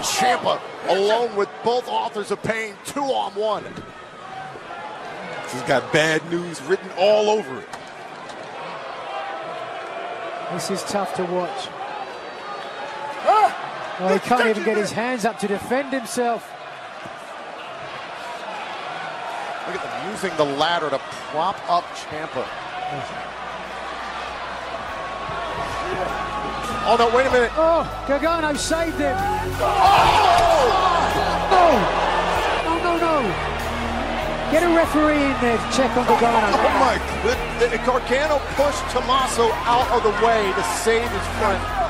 Ciampa alone with both authors of pain, two on one. He's got bad news written all over it. This is tough to watch. Ah! Oh, he can't even get his hands up to defend himself. Look at them using the ladder to prop up Ciampa. Oh no, wait a minute. Oh, Gargano saved him. Oh! No! No, no, no. Get a referee in there to check on Gargano. Oh my goodness. Gargano pushed Tommaso out of the way to save his friend.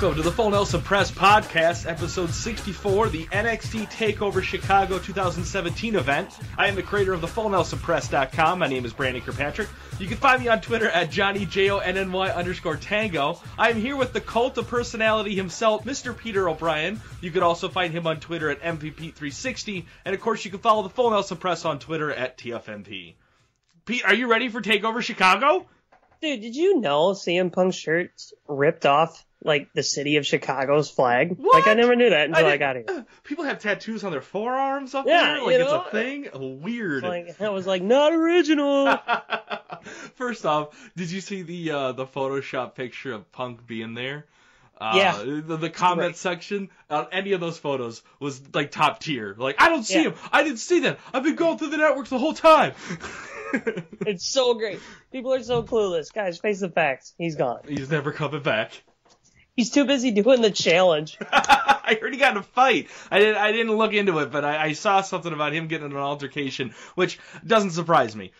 Welcome to the Full Nelson Press Podcast, episode 64, the NXT TakeOver Chicago 2017 event. I am the creator of the FullNelsonPress.com. My name is Brandon Kirkpatrick. You can find me on Twitter at JohnnyJONNY underscore Tango. I am here with the cult of personality himself, Mr. Peter O'Brien. You can also find him on Twitter at MVP360. And of course, you can follow the Full Nelson Press on Twitter at TFNP. Pete, are you ready for TakeOver Chicago? Dude, did you know CM Punk's shirt's ripped off like the city of Chicago's flag? What? Like I never knew that until I, didn't- got here. People have tattoos on their forearms up Yeah, there, like you it's know, a thing. Weird. Like I was like, not original. First off, did you see the uh, the Photoshop picture of Punk being there? Uh, Yeah. The, the comment Right. section on any of those photos was like top tier. Like I don't see Yeah. him. I didn't see that. I've been going through the networks the whole time. it's so great. People are so clueless. Guys, face the facts. He's gone. He's never coming back. He's too busy doing the challenge. I heard he got in a fight. I didn't. I didn't look into it, but I, I saw something about him getting an altercation, which doesn't surprise me.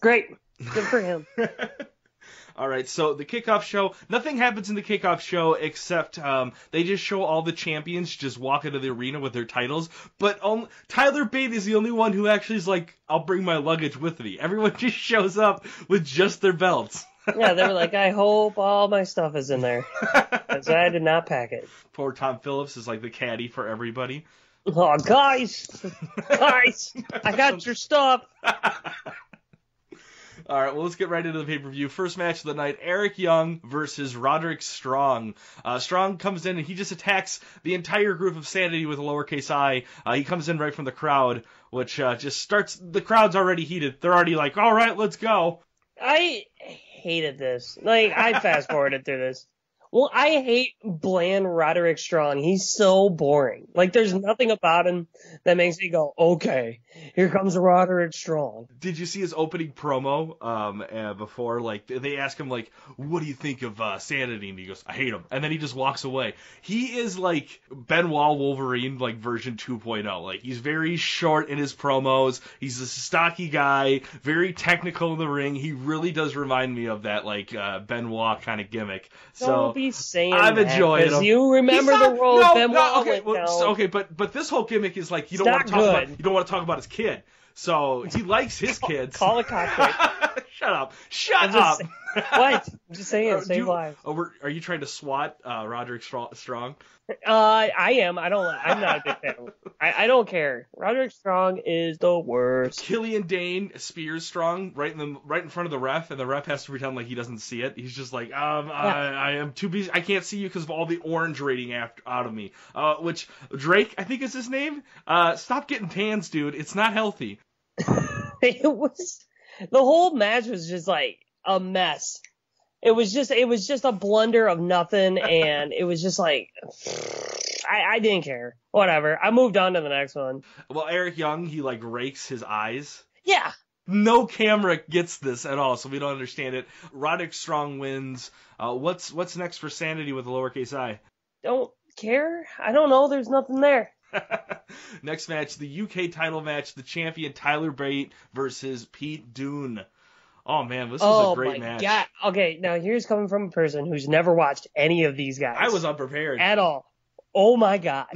Great. Good for him. All right, so the kickoff show, nothing happens in the kickoff show except um, they just show all the champions just walk into the arena with their titles. But um, Tyler Bate is the only one who actually is like, I'll bring my luggage with me. Everyone just shows up with just their belts. Yeah, they were like, I hope all my stuff is in there. 'Cause I did not pack it. Poor Tom Phillips is like the caddy for everybody. Oh, guys, guys, I got your stuff. All right, well, let's get right into the pay per view. First match of the night Eric Young versus Roderick Strong. Uh, Strong comes in and he just attacks the entire group of Sanity with a lowercase i. Uh, he comes in right from the crowd, which uh, just starts. The crowd's already heated. They're already like, all right, let's go. I hated this. Like, I fast forwarded through this. Well, I hate bland Roderick Strong. He's so boring. Like, there's nothing about him that makes me go, okay, here comes Roderick Strong. Did you see his opening promo um, uh, before? Like, they ask him, like, what do you think of uh, Sanity? And he goes, I hate him. And then he just walks away. He is like Benoit Wolverine, like version 2.0. Like, he's very short in his promos. He's a stocky guy, very technical in the ring. He really does remind me of that, like, uh, Benoit kind of gimmick. So. Don't be saying I'm that, enjoying him. You remember not- the role no, Benoit no, okay, well, so- okay, but but this whole gimmick is like you It's don't want to talk about you don't want to talk about his kid. So he likes his kids. Call a cockpit. Shut up! Shut I'm up! just what? I'm just saying, Uh, save lives. oh, we're- are you trying to swat uh, Roderick Strong? Uh, I am. I don't. I'm not a big fan. I, I don't care. Roderick Strong is the worst. Killian Dain spears Strong right in the right in front of the ref, and the ref has to pretend like he doesn't see it. He's just like, um, I, I am too busy. I can't see you because of all the orange rating after, out of me. Uh, which Drake, I think is his name. Uh, stop getting tans, dude. It's not healthy. it was the whole match was just like a mess. It was just it was just a blunder of nothing, and it was just like I, I didn't care. Whatever. I moved on to the next one. Well, Eric Young, he like rakes his eyes. Yeah. No camera gets this at all, so we don't understand it. Roderick Strong wins. Uh, what's what's next for Sanity with a lowercase i? Don't care. I don't know. There's nothing there. Next match, the UK title match, the champion Tyler Bate versus Pete Dunne. Oh man, this was oh a great my match. god. Okay, now here's coming from a person who's never watched any of these guys. I was unprepared. at all. Oh my god.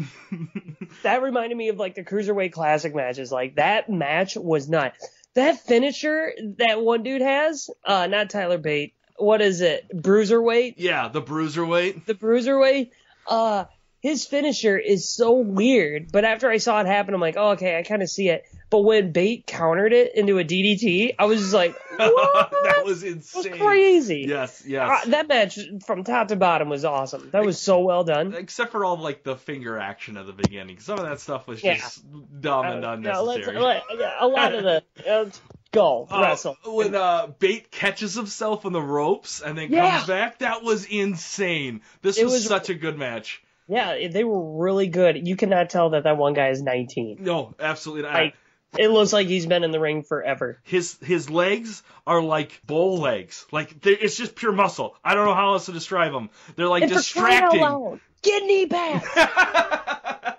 that reminded me of like the cruiserweight classic matches. Like that match was nuts. That finisher that one dude has, uh, not Tyler Bate. What is it? Bruiserweight? yeah, the bruiserweight. The bruiserweight? Uh, his finisher is so weird. But after I saw it happen, I'm like, oh, okay, I kind of see it. But when Bate countered it into a DDT, I was just like, what? that was That was insane. crazy. Yes, yes. Uh, that match from top to bottom was awesome. That was so well done. Except for all like the finger action at the beginning. Some of that stuff was Yeah. just dumb and Uh, no, let's- unnecessary. let- yeah, a lot of the uh, go Uh, wrestle. when uh, Bate catches himself on the ropes and then Yeah. comes back, that was insane. This was, was- such a good match. Yeah, they were really good. You cannot tell that that one guy is 19. No, absolutely not. Like, it looks like he's been in the ring forever. his his legs are like bull legs. Like it's just pure muscle. I don't know how else to describe them. They're like And distracting. get knee pads.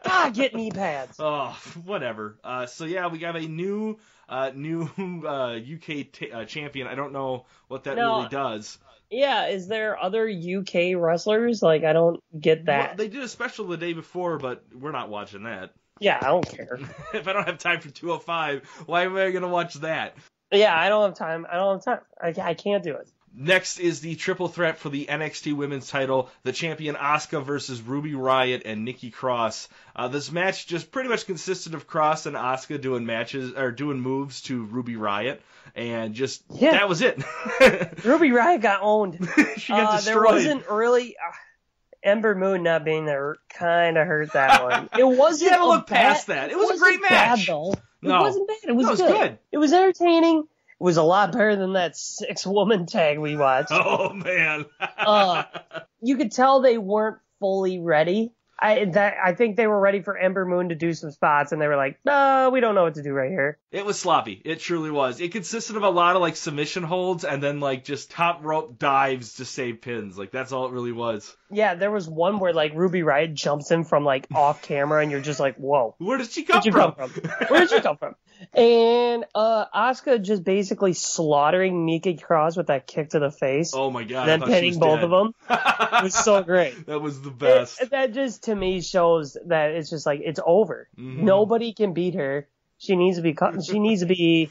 God, get knee pads. Oh, whatever. Uh, so yeah, we got a new uh, new uh, UK t- uh, champion. I don't know what that No. really does. Yeah, is there other UK wrestlers? Like, I don't get Well, that. they did a special the day before, but we're not watching that. Yeah, I don't care. if I don't have time for 205, why am I going to watch that? Yeah, I don't have time. I don't have time. I, I can't do it. Next is the triple threat for the NXT Women's title: the champion Asuka versus Ruby Riot and Nikki Cross. Uh, this match just pretty much consisted of Cross and Asuka doing matches or doing moves to Ruby Riot, and just Yeah. that was it. Ruby Riot got owned. she got Uh, destroyed. there wasn't really. Uh, Ember Moon not being there kind of hurt that one. It wasn't. You gotta a look bad- past that. It was a great bad, match. though. No. It wasn't bad. It was, No, it was good. good. It was entertaining. Was a lot better than that six woman tag we watched. Oh man. Uh, you could tell they weren't fully ready. I that I think they were ready for Ember Moon to do some spots, and they were like, "No, we don't know what to do right here." It was sloppy. It truly was. It consisted of a lot of like submission holds and then like just top rope dives to save pins. Like that's all it really was. Yeah, there was one where like Ruby Riot jumps in from like off camera, and you're just like, "Whoa." Where did she come from? come from? Where did she come from? And uh Asuka just basically slaughtering Nikki Cross with that kick to the face, oh my god. Then pinning both dead. of them. It was so great. that was the best. It- that just to me shows that it's just like it's over. Mhm. Nobody can beat her. She needs to be. She needs to be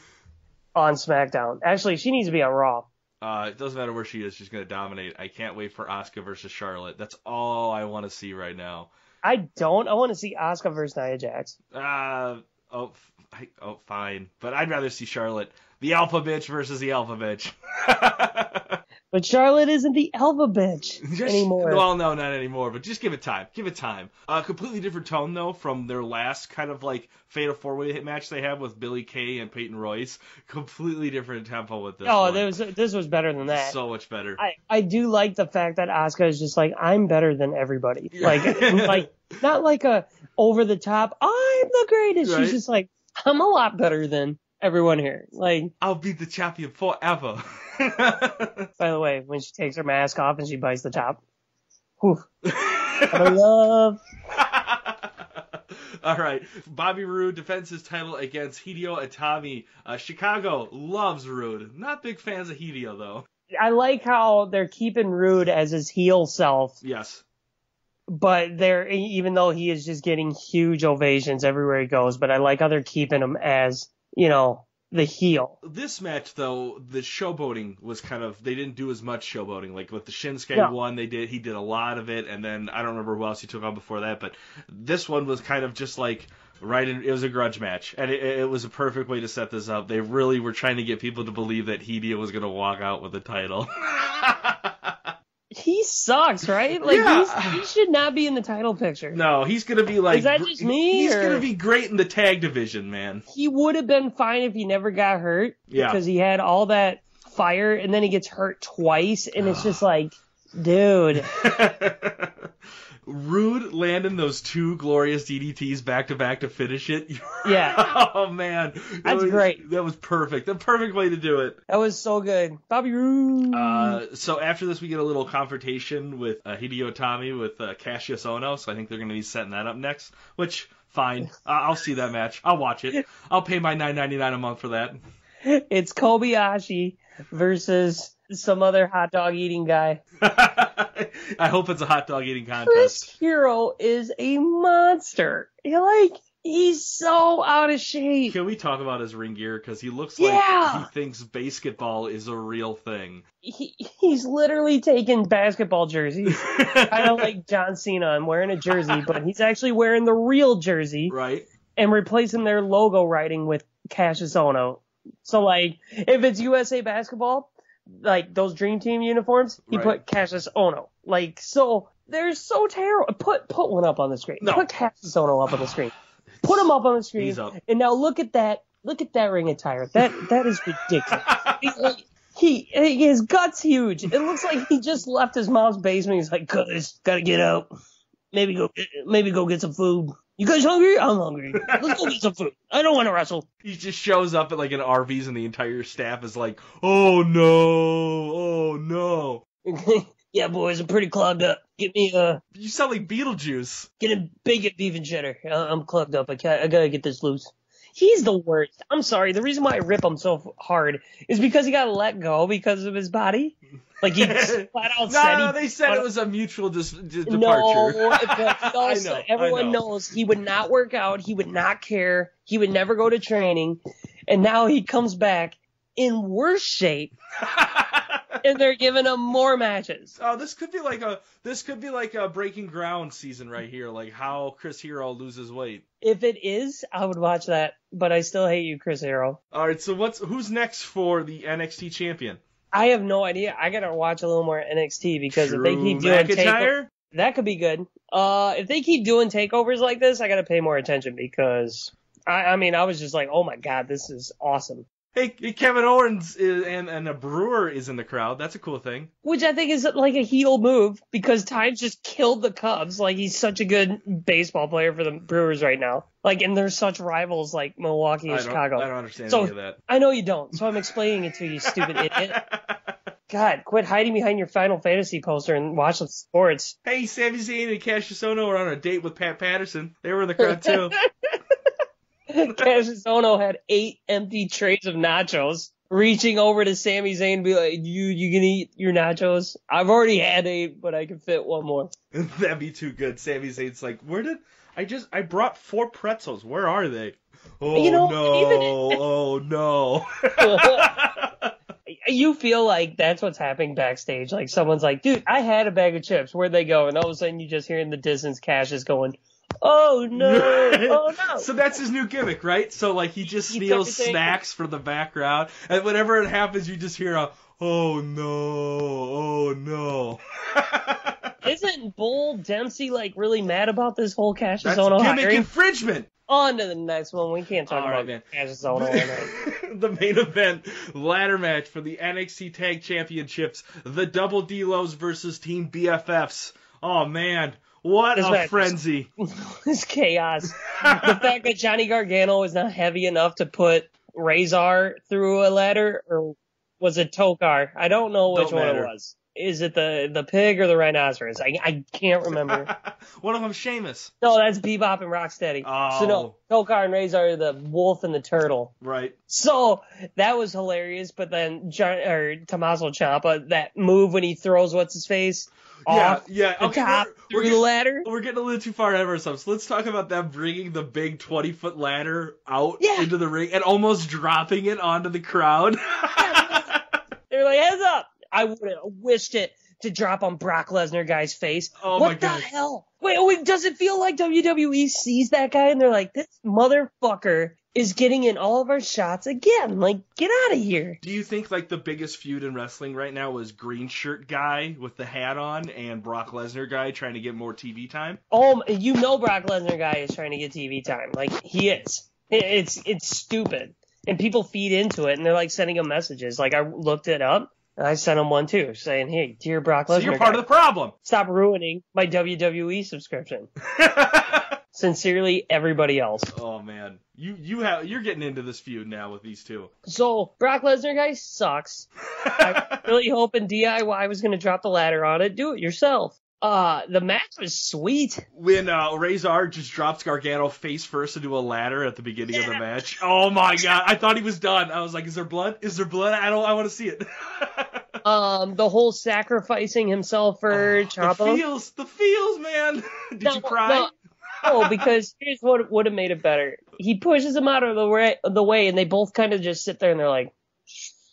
on SmackDown. Actually, she needs to be on Raw. Uh, it doesn't matter where she is. She's gonna dominate. I can't wait for Asuka versus Charlotte. That's all I want to see right now. I don't. I want to see Asuka versus Nia Jax. Uh, oh, I, oh, fine. But I'd rather see Charlotte, the alpha bitch versus the alpha bitch. But Charlotte isn't the alpha bitch Just- anymore. Well, no, not anymore. But just give it time. Give it time. A uh, completely different tone though from their last kind of like fatal four way hit match they had with Billy Kay and Peyton Royce. Completely different tempo with this. oh, one. there was, this was better than that. so much better. I, I do like the fact that Asuka is just like I'm better than everybody. Like like not like a over the top. I'm the greatest. Right. She's just like I'm a lot better than everyone here. Like I'll be the champion forever. by the way, when she takes her mask off and she bites the top, whew, I love. All right, Bobby Roode defends his title against Hideo Itami. Uh, Chicago loves Roode. Not big fans of Hideo though. I like how they're keeping Roode as his heel self, Yes. But they're even though he is just getting huge ovations everywhere he goes. But I like how they're keeping him as you know the heel. This match, though, the showboating was kind of they didn't do as much showboating. Like with the Shinsuke No. one, they did he did a lot of it, and then I don't remember who else he took on before that, but this one was kind of just like right. In, it was a grudge match, and it, it was a perfect way to set this up. They really were trying to get people to believe that Hideo was going to walk out with the title. He sucks, right? Like Yeah. he should not be in the title picture. no, he's going to be like Is that just me, He's or- going to be great in the tag division, man. He would have been fine if he never got hurt Yeah. because he had all that fire, and then he gets hurt twice, and it's just like, dude. Roode landing those two glorious DDTs back to back to finish it. Yeah. oh man, That That's was- great. That was perfect. The perfect way to do it. That was so good. Bobby Roode. Uh, so after this, we get a little confrontation with uh, Hideo Itami with uh, Kassius Ohno. So I think they're going to be setting that up next. Which fine, I'll see that match. I'll watch it. I'll pay my nine ninety nine a month for that. it's Kobayashi versus some other hot dog eating guy. I hope it's a hot dog eating contest. Chris. Hero is a monster. He, like he's so out of shape. Can we talk about his ring gear? Because he looks like Yeah. he thinks basketball is a real thing. He, he's literally taking basketball jerseys, kind of like John Cena. I'm wearing a jersey, but he's actually wearing the real jersey right? and replacing their logo writing with Kassius Ohno. So like, if it's USA basketball, like those Dream Team uniforms, he Right. put Kassius Ohno. Like, so they're so terrible. Put put one up on the screen. No. Put Kassius Ohno up on the screen. Put him up on the screen. And now look at that. Look at that ring attire. That that is ridiculous. He, he his guts huge. It looks like he just left his mom's basement. He's like, guys, gotta get out. Maybe go maybe go get some food. You guys hungry? I'm hungry. Let's go get some food. I don't want to wrestle. He just shows up at like an Arby's and the entire staff is like, "Oh no, oh no." yeah, boys, I'm pretty clogged up. Get me uh, You sound like Beetlejuice. get a bacon, beef, and cheddar. I- I'm clogged up. I can't, I gotta get this loose. He's the worst. I'm sorry. The reason why I rip him so hard is because he got to let go because of his body. Like he flat out No, said no, he they said but- it was a mutual dis- dis- No, departure. but he also, know, everyone know. knows he would not work out. He would not care. He would never go to training. And now he comes back in worse shape and they're giving him more matches. Oh, this could be like a this could be like a breaking ground season right here, like how Chris Hero loses weight. If it is, I would watch that, but I still hate you, Chris Hero. All right, so what's who's next for the NXT champion? I have no idea. I gotta watch a little more NXT because if they keep doing takeovers, McIntyre. that could be good. Uh, if they keep doing takeovers like this, I gotta pay more attention because I, I mean, I was just like, oh my god, this is awesome. Hey, Kevin Owens is, and and a Brewer is in the crowd. That's a cool thing. Which I think is like a heel move because Thames just killed the Cubs. Like he's such a good baseball player for the Brewers right now. Like, and they're such rivals like Milwaukee and I Chicago. I don't understand So- any of that. I know you don't, so I'm explaining it to you, stupid idiot. God, quit hiding behind your Final Fantasy poster and watch some sports. hey, Sami Zayn and Kassius Ohno are on a date with Pat Patterson. They were in the crowd too. Kassius Ohno had eight empty trays of nachos. Reaching over to Sami Zayn and be like, you, you can eat your nachos? I've already had eight, but I can fit one more. That'd be too good. Sami Zayn's like, where did I just I brought four pretzels. Where are they? Oh You know, oh, no! even- oh no! you feel like that's what's happening backstage. Like someone's like, dude, I had a bag of chips. Where'd they go? And all of a sudden you just hear in the distance Cash is going, oh no, oh no. So that's his new gimmick, right? So like he just steals snacks from the background, and whenever it happens, you just hear a "Oh no! Oh no!" Isn't Bull Dempsey like really mad about this whole Cash That's Ono gimmick hiring? infringement. On to the next one. We can't talk All right, about man. Cash night. the main event ladder match for the NXT Tag Championships: the Double D Lows versus Team BFFs. Oh man, what a frenzy! It's chaos. the fact that Johnny Gargano is not heavy enough to put Razor through a ladder, or was it Tokar? I don't know which Don't one it was. Is it the the pig or the rhinoceros? I I can't remember. One of them, Sheamus. no, that's Bebop and Rocksteady. So no, Oh. Tokar and Razor are the wolf and the turtle. Right. So that was hilarious. But then John, or Tommaso Ciampa, that move when he throws what's his face off yeah. the Okay, top we're, we're the getting, ladder. we're getting a little too far ahead of ourselves. Let's talk about them bringing the big twenty foot ladder out Yeah. into the ring and almost dropping it onto the crowd. They're like, heads up. I would have wished it to drop on Brock Lesnar guy's face. Oh what my the God. hell? Wait, oh, wait, does it feel like WWE sees that guy and they're like, this motherfucker is getting in all of our shots again? Like, get out of here. Do you think like the biggest feud in wrestling right now was green shirt guy with the hat on and Brock Lesnar guy trying to get more TV time? Oh, you know Brock Lesnar guy is trying to get TV time. Like, he is. It's, it's stupid. And people feed into it and they're like sending him messages. Like, I looked it up. And I sent him one too, saying, "Hey, dear Brock So Lesnar, you're part guy, of the problem. stop ruining my WWE subscription." Sincerely, everybody else. oh man, you you have you're getting into this feud now with these two. So Brock Lesnar guy sucks. I really hoping DIY was going to drop the ladder on it. Do it yourself. Uh, the match was sweet. when uh, Razor just drops Gargano face first into a ladder at the beginning of the match. Oh my god! I thought he was done. I was like, "Is there blood? Is there blood? I don't. I want to see it." Um, the whole sacrificing himself for Oh, the feels, the feels, man. Did No, you cry? no. Oh, because here's what would have made it better. He pushes him out of the way, the way, and they both kind of just sit there and they're like,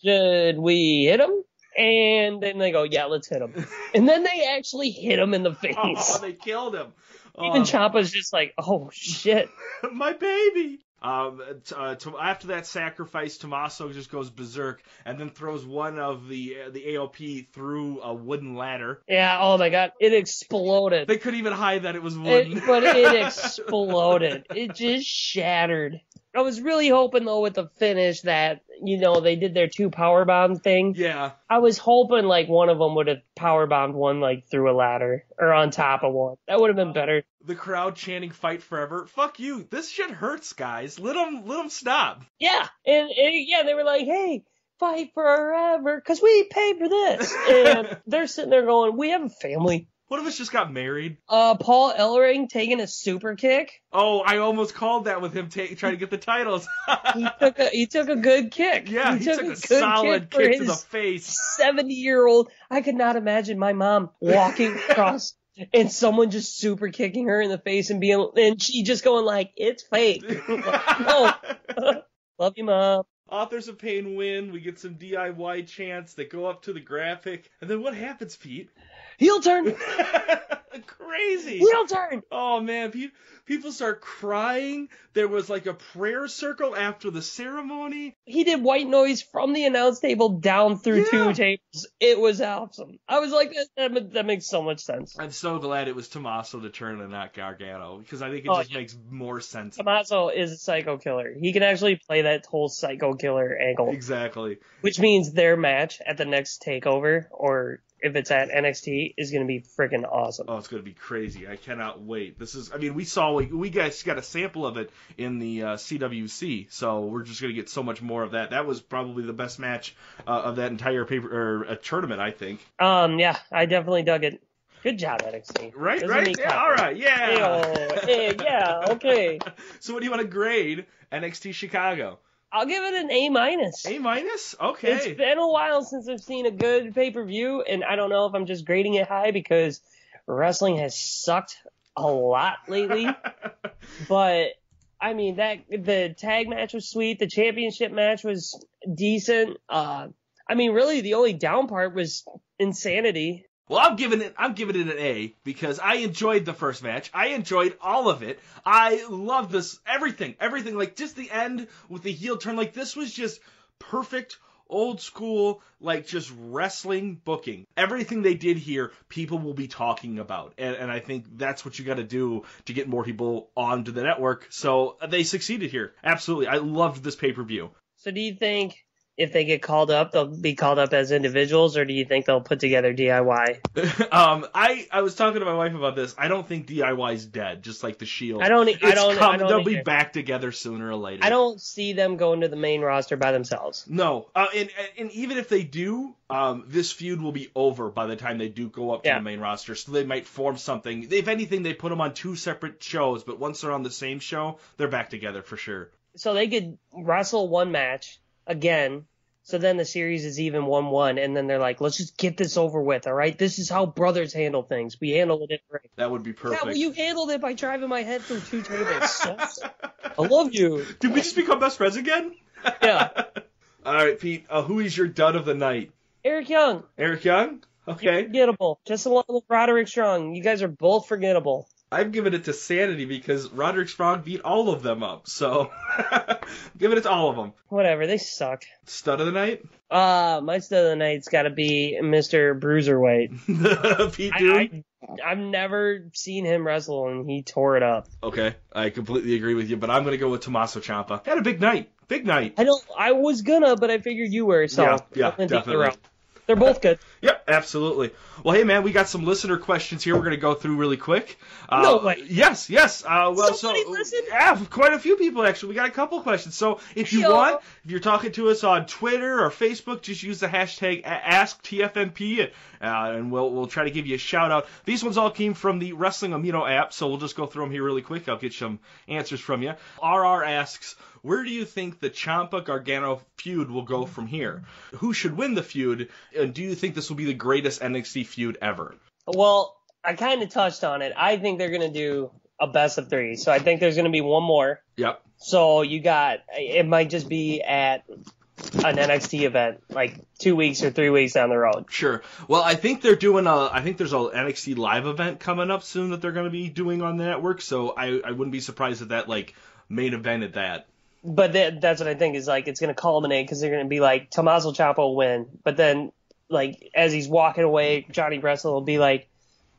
"Should we hit him?" And then they go, "Yeah, let's hit him." And then they actually hit him in the face. Oh, they killed him. Even Oh, Ciampa's just like, "Oh shit." my baby. Um, uh, to, after that sacrifice, Tommaso just goes berserk and then throws one of the uh, the AOP through a wooden ladder. Yeah. Oh my god, it exploded. They couldn't even hide that it was wooden. It, but it exploded. It just shattered. I was really hoping though with the finish that you know they did their two power bomb thing. yeah, I was hoping like one of them would have power bombed one like through a ladder or on top of one. That would have been better. the crowd chanting "Fight forever." Fuck you. This shit hurts, guys. Let them let them stop. Yeah, and, and yeah, they were like, "Hey, fight forever," because we paid for this, and they're sitting there going, "We have a family." One of us just got married. Uh, Paul Ellering taking a super kick. Oh, I almost called that with him ta- trying to get the titles. He took a he took a good kick. yeah, he, took, a, good solid for kick to the face. 70 year old. I could not imagine my mom walking across and someone just super kicking her in the face and being, and she just going like, it's fake. no. Love you, mom. Authors of Pain win. We get some DIY chants that go up to the graphic. And then what happens, Pete? Heel turn. Crazy. Heel turn. Oh man, pe- people start crying. There was like a prayer circle after the ceremony. He did white noise from the announce table down through Yeah. two tables. It was awesome. I was like, that, that, that makes so much sense. I'm so glad it was Tommaso to turn and not Gargano because I think it Oh, just yeah. makes more sense. Tommaso is a psycho killer. He can actually play that whole psycho killer angle. Exactly. which means their match at the next takeover or if it's at NXT is going to be freaking awesome. Oh, it's going to be crazy. I cannot wait. This is, I mean, we saw, we, we guys got a sample of it in the uh, CWC, so we're just going to get so much more of that. That was probably the best match uh, of that entire paper or uh, tournament, I think. Um, yeah, I definitely dug it. Good job, NXT. Right, right? Yeah, all right, yeah. Hey-oh, hey, yeah, okay. so, what do you want to grade NXT Chicago? I'll give it an A minus. A minus? Okay. It's been a while since I've seen a good pay per view, and I don't know if I'm just grading it high because wrestling has sucked a lot lately. but I mean that the tag match was sweet. The championship match was decent. Uh, I mean, really, the only down part was insanity. Well, I'm giving it. I'm giving it an A because I enjoyed the first match. I enjoyed all of it. I love this everything, everything. Like just the end with the heel turn. Like this was just perfect, old school, like just wrestling booking. Everything they did here, people will be talking about, and, and I think that's what you got to do to get more people onto the network. So they succeeded here. Absolutely, I loved this pay per view. So, do you think if they get called up, they'll be called up as individuals, or do you think they'll put together DIY? um, I I was talking to my wife about this. I don't think DIY's dead, just like the Shield. I don't. I don't. I don't They'll be back together sooner or later. I don't see them going to the main roster by themselves. No, uh, and and even if they do, um, this feud will be over by the time they do go up to Yeah. the main roster. So they might form something. If anything, they put them on two separate shows, but once they're on the same show, they're back together for sure. So they could wrestle one match again. So then the series is even one one, and then they're like, let's just get this over with. All right, this is how brothers handle things. We handle it different. That would be perfect. Yeah, well, you handled it by driving my head through two tables. I love you. Did we just become best friends again? Yeah. All right, Pete. Uh, who is your dud of the night? Eric Young, Eric Young. Okay. forgettable. Just along with Roderick Strong, you guys are both forgettable. I've given it to Sanity because Roderick Strong beat all of them up. So, giving it to all of them. Whatever, they suck. Stud of the night, Uh, my stud of the night's got to be Mr. Bruiserweight. Pete I, I, I've never seen him wrestle, and he tore it up. Okay, I completely agree with you, but I'm gonna go with Tommaso Ciampa. Had a big night, big night. I don't. I was gonna, but I figured you were. So Yeah, yeah, I'm gonna take the definitely. They're both good. Yep, absolutely. Well, hey man, we got some listener questions here. We're going to go through really quick. Uh, No way. Yes, yes. Uh, well, Somebody so listen? yeah, quite a few people actually. We got a couple questions. So if you Yo. want, if you're talking to us on Twitter or Facebook, just use the hashtag AskTFNP, uh, and we'll we'll try to give you a shout out. These ones all came from the Wrestling Amino app, so we'll just go through them here really quick. I'll get some answers from you. RR asks. Where do you think the Ciampa Gargano feud will go from here? Who should win the feud? And do you think this will be the greatest NXT feud ever? Well, I kind of touched on it. I think they're gonna do a best of three. So I think there's gonna be one more. Yep. So you got it might just be at an NXT event, like two weeks or three weeks down the road. Sure. Well, I think they're doing a. I think there's a NXT live event coming up soon that they're going to be doing on the network. So I, I wouldn't be surprised if that like main evented that. But that, that's what I think is like it's gonna culminate because they're gonna be like Tommaso Ciampa will win, but then like as he's walking away, Johnny Wrestle will be like,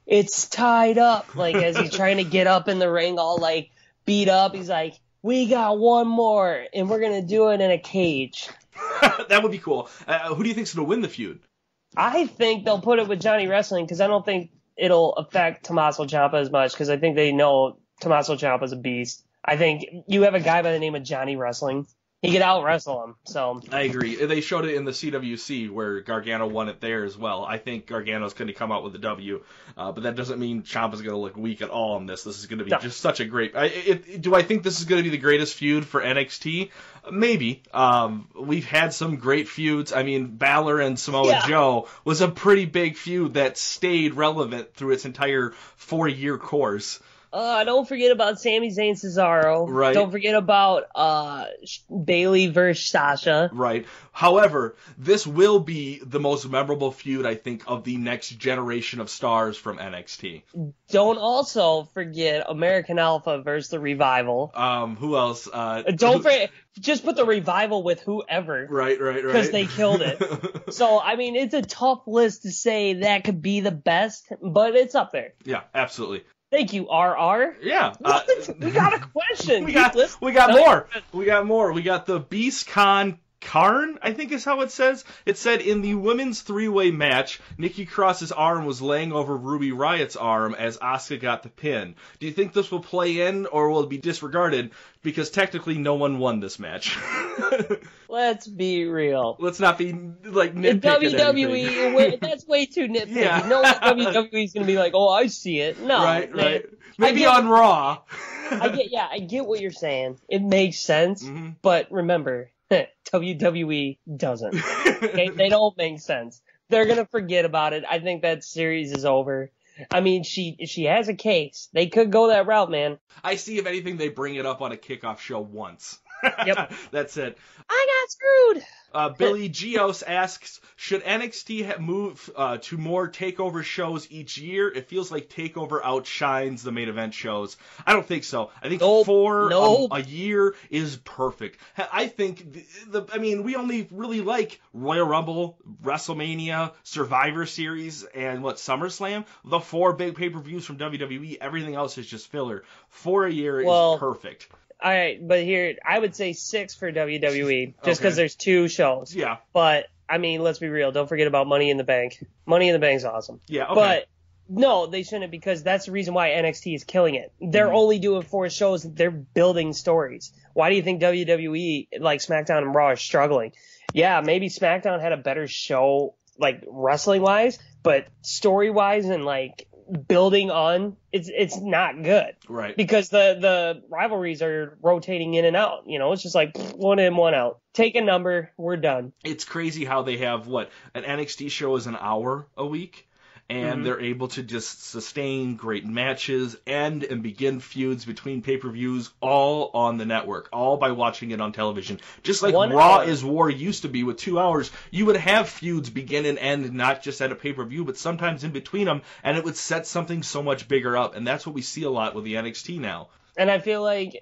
"It's tied up." Like as he's trying to get up in the ring, all like beat up, he's like, "We got one more, and we're gonna do it in a cage." that would be cool. Uh, who do you think's going to win the feud? I think they'll put it with Johnny Wrestling because I don't think it'll affect Tommaso Ciampa as much because I think they know Tommaso Ciampa's a beast. I think you have a guy by the name of Johnny Wrestling. He could out wrestle him. So I agree. They showed it in the CWC where Gargano won it there as well. I think Gargano's going to come out with a W, uh, but that doesn't mean Ciampa's going to look weak at all on this. This is going to be No. just such a great. I, it, do I think this is going to be the greatest feud for NXT? Maybe. Um, we've had some great feuds. I mean, Balor and Samoa Yeah. Joe was a pretty big feud that stayed relevant through its entire four-year course. Uh, don't forget about Sami Zayn Cesaro. Right. Don't forget about uh, Bayley versus Sasha. Right. However, this will be the most memorable feud, I think, of the next generation of stars from NXT. Don't also forget American Alpha versus the Revival. Um, who else? Uh, Uh, Don't forget, just put the Revival with whoever. Right, right, right. Because they killed it. So, I mean, it's a tough list to say that could be the best, but it's up there. yeah, absolutely. Thank you, RR. Yeah. uh, we got a question. we got we got more. We got more. We got the Beast Con Karn, I think is how it says. It said in the women's three-way match, Nikki Cross's arm was laying over Ruby Riot's arm as Asuka got the pin. Do you think this will play in or will it be disregarded? Because technically, no one won this match. Let's be real. Let's not be like In nitpicking WWE, way- that's way too nitpicky. Yeah. No one WWE's gonna be like, oh, I see it. No, right, man. right. Maybe get- on Raw. I get, yeah, I get what you're saying. It makes sense, Mhm. but remember, WWE doesn't. Okay, they don't make sense. They're gonna forget about it. I think that series is over. I mean, she she has a case. They could go that route, man. I see if anything they bring it up on a kickoff show once. Yep. That's it. I got screwed. Uh, Billy Gios asks, should NXT ha- move uh, to more takeover shows each year? It feels like takeover outshines the main event shows. I don't think so. I think Nope. four a- Nope. a, year is perfect. I think the, the I mean we only really like Royal Rumble, WrestleMania, Survivor Series, and what SummerSlam. The four big pay per views from WWE. Everything else is just filler. Four a year Well, is perfect. All right, but here I would say six for WWE, just because Okay. there's two shows. Yeah, But I mean, let's be real. Don't forget about Money in the Bank. Money in the Bank's awesome. yeah. Okay. But no, they shouldn't because that's the reason why NXT is killing it. They're Mm-hmm. only doing four shows. They're building stories. Why do you think WWE, like SmackDown and Raw, are struggling? Yeah, maybe SmackDown had a better show, like wrestling wise, but story wise and like building on, it's it's not good right. because the the rivalries are rotating in and out. You know, it's just like one in, one out. Take a number, we're done. it's crazy how they have what an NXT show is an hour a week and Mhm. they're able to just sustain great matches end and begin feuds between pay-per-views all on the network all by watching it on television just like One Raw hour. is War used to be with 2 hours you would have feuds begin and end not just at a pay-per-view but sometimes in between them and it would set something so much bigger up and that's what we see a lot with the NXT now And I feel like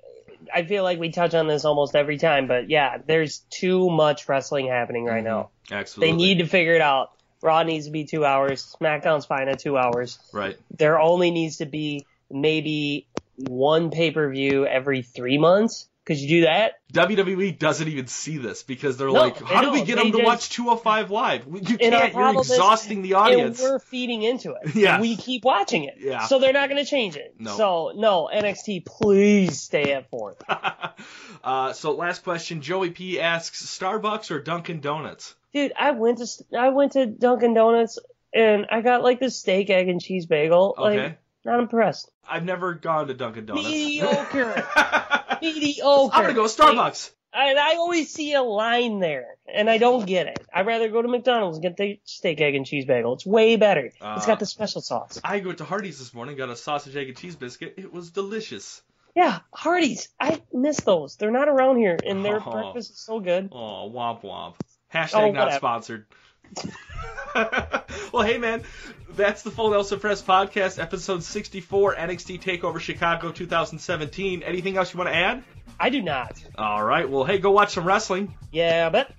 I feel like we touch on this almost every time, but yeah, there's too much wrestling happening right now. absolutely They need to figure it out. Raw needs to be two hours. SmackDown's fine at two hours. right There only needs to be maybe one pay per view every three months Could you do that? WWE doesn't even see this because they're No, like, how do we get them to just- watch 205 Live? You can't. You're problem is- exhausting the audience. We're feeding into it. Yes. We keep watching it. Yeah. So they're not going to change it. No. So, no, NXT, please stay at four. uh, so last question, Joey P asks, Starbucks or Dunkin' Donuts? Dude, I went to I went to Dunkin' Donuts and I got like the steak, egg, and cheese bagel. Okay. Like, not impressed. I've never gone to Dunkin' Donuts. Mediocre. Mediocre. I'm gonna go Starbucks. And I always see a line there, and I don't get it. I'd rather go to McDonald's and get the steak, egg, and cheese bagel. It's way better. It's got uh, the special sauce. I went to Hardee's this morning, got a sausage, egg, and cheese biscuit. It was delicious. Yeah, Hardee's. I miss those. They're not around here, and their Oh. breakfast is so good. Oh, womp womp. Hashtag Oh, not whatever. sponsored. well, hey man, that's the Full Nelson Press podcast, episode 64, NXT Takeover Chicago 2017. Anything else you want to add? I do not. All right. Well, hey, go watch some wrestling. Yeah, but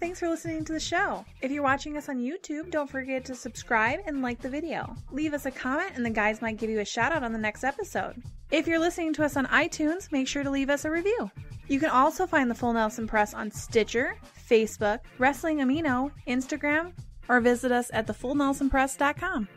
Thanks for listening to the show. If you're watching us on YouTube, don't forget to subscribe and like the video. Leave us a comment and the guys might give you a shout out on the next episode. If you're listening to us on iTunes, make sure to leave us a review. You can also find the Full Nelson Press on Stitcher, Facebook, Wrestling Amino, Instagram, or visit us at thefullnelsonpress.com.